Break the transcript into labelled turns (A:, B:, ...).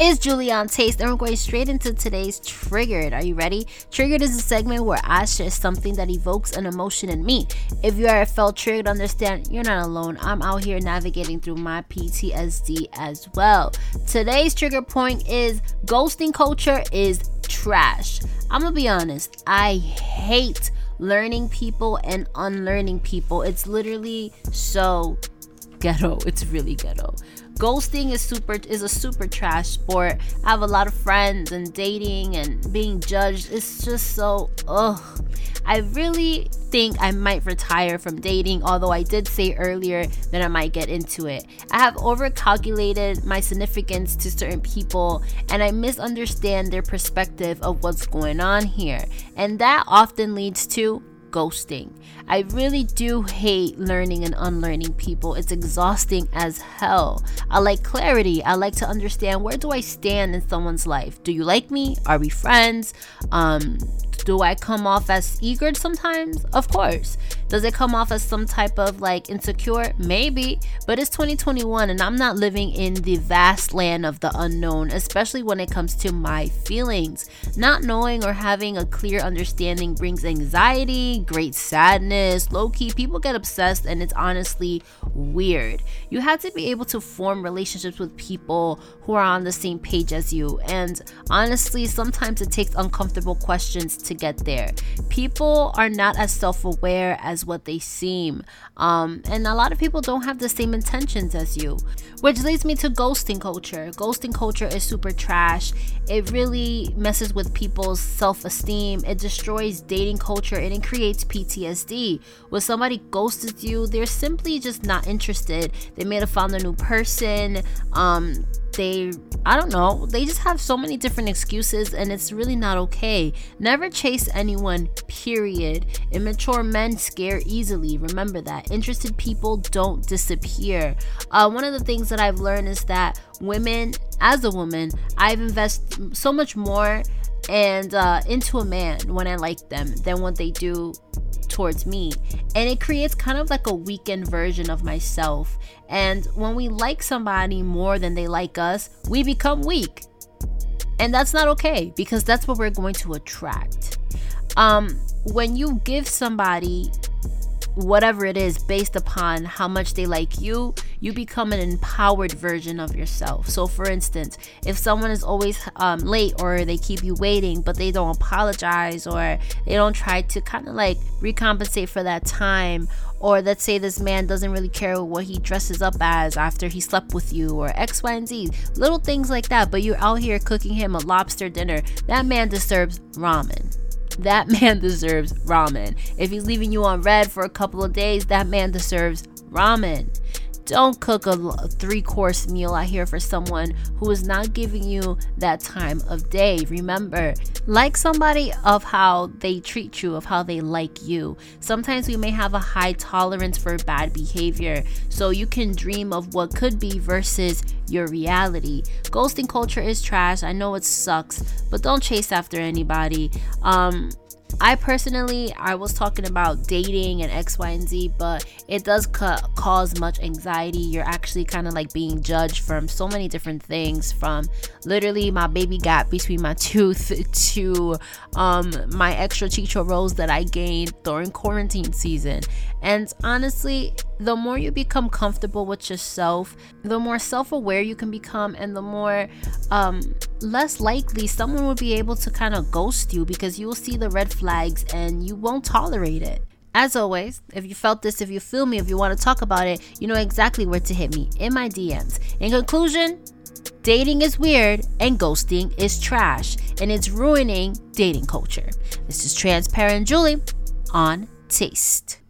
A: It's Julian Taste, and we're going straight into today's Triggered. Are you ready? Triggered is a segment where I share something that evokes an emotion in me. If you are felt triggered, understand you're not alone. I'm out here navigating through my PTSD as well. Today's trigger point is ghosting culture is trash. I'm gonna be honest, I hate learning people and unlearning people. It's literally so ghetto. It's really ghetto ghosting is super is a super trash sport. I have a lot of friends and dating and being judged. It's just so ugh. I really think I might retire from dating, although I did say earlier that I might get into it. I have overcalculated my significance to certain people and I misunderstand their perspective of what's going on here. And that often leads to ghosting. I really do hate learning and unlearning people. It's exhausting as hell. I like clarity. I like to understand where do I stand in someone's life? Do you like me? Are we friends? Um do I come off as eager sometimes? Of course. Does it come off as some type of like insecure? Maybe. But it's 2021 and I'm not living in the vast land of the unknown, especially when it comes to my feelings. Not knowing or having a clear understanding brings anxiety, great sadness, low key. People get obsessed and it's honestly weird. You have to be able to form relationships with people who are on the same page as you. And honestly, sometimes it takes uncomfortable questions to get there. People are not as self aware as what they seem. Um, and a lot of people don't have the same intentions as you. Which leads me to ghosting culture. Ghosting culture is super trash. It really messes with people's self esteem. It destroys dating culture and it creates PTSD. When somebody ghosts you, they're simply just not interested. They may have found a new person. Um, they I don't know, they just have so many different excuses and it's really not okay. Never chase anyone, period. Immature men scare easily. Remember that. Interested people don't disappear. Uh, one of the things that I've learned is that women, as a woman, I've invested so much more and uh, into a man when I like them than what they do towards me. And it creates kind of like a weakened version of myself. And when we like somebody more than they like us, we become weak. And that's not okay because that's what we're going to attract. Um, when you give somebody whatever it is based upon how much they like you, you become an empowered version of yourself. So, for instance, if someone is always um, late or they keep you waiting, but they don't apologize or they don't try to kind of like recompensate for that time, or let's say this man doesn't really care what he dresses up as after he slept with you, or X, Y, and Z, little things like that, but you're out here cooking him a lobster dinner, that man deserves ramen that man deserves ramen. If he's leaving you on read for a couple of days, that man deserves ramen. Don't cook a three course meal out here for someone who is not giving you that time of day. Remember, like somebody of how they treat you, of how they like you. Sometimes we may have a high tolerance for bad behavior, so you can dream of what could be versus your reality. Ghosting culture is trash. I know it sucks, but don't chase after anybody. Um, I personally, I was talking about dating and X, Y, and Z, but it does ca- cause much anxiety. You're actually kind of like being judged from so many different things from literally my baby gap between my tooth to um, my extra chicho rolls that I gained during quarantine season. And honestly, the more you become comfortable with yourself, the more self aware you can become, and the more um, less likely someone will be able to kind of ghost you because you will see the red flags and you won't tolerate it. As always, if you felt this, if you feel me, if you want to talk about it, you know exactly where to hit me in my DMs. In conclusion, dating is weird and ghosting is trash, and it's ruining dating culture. This is Transparent Julie on Taste.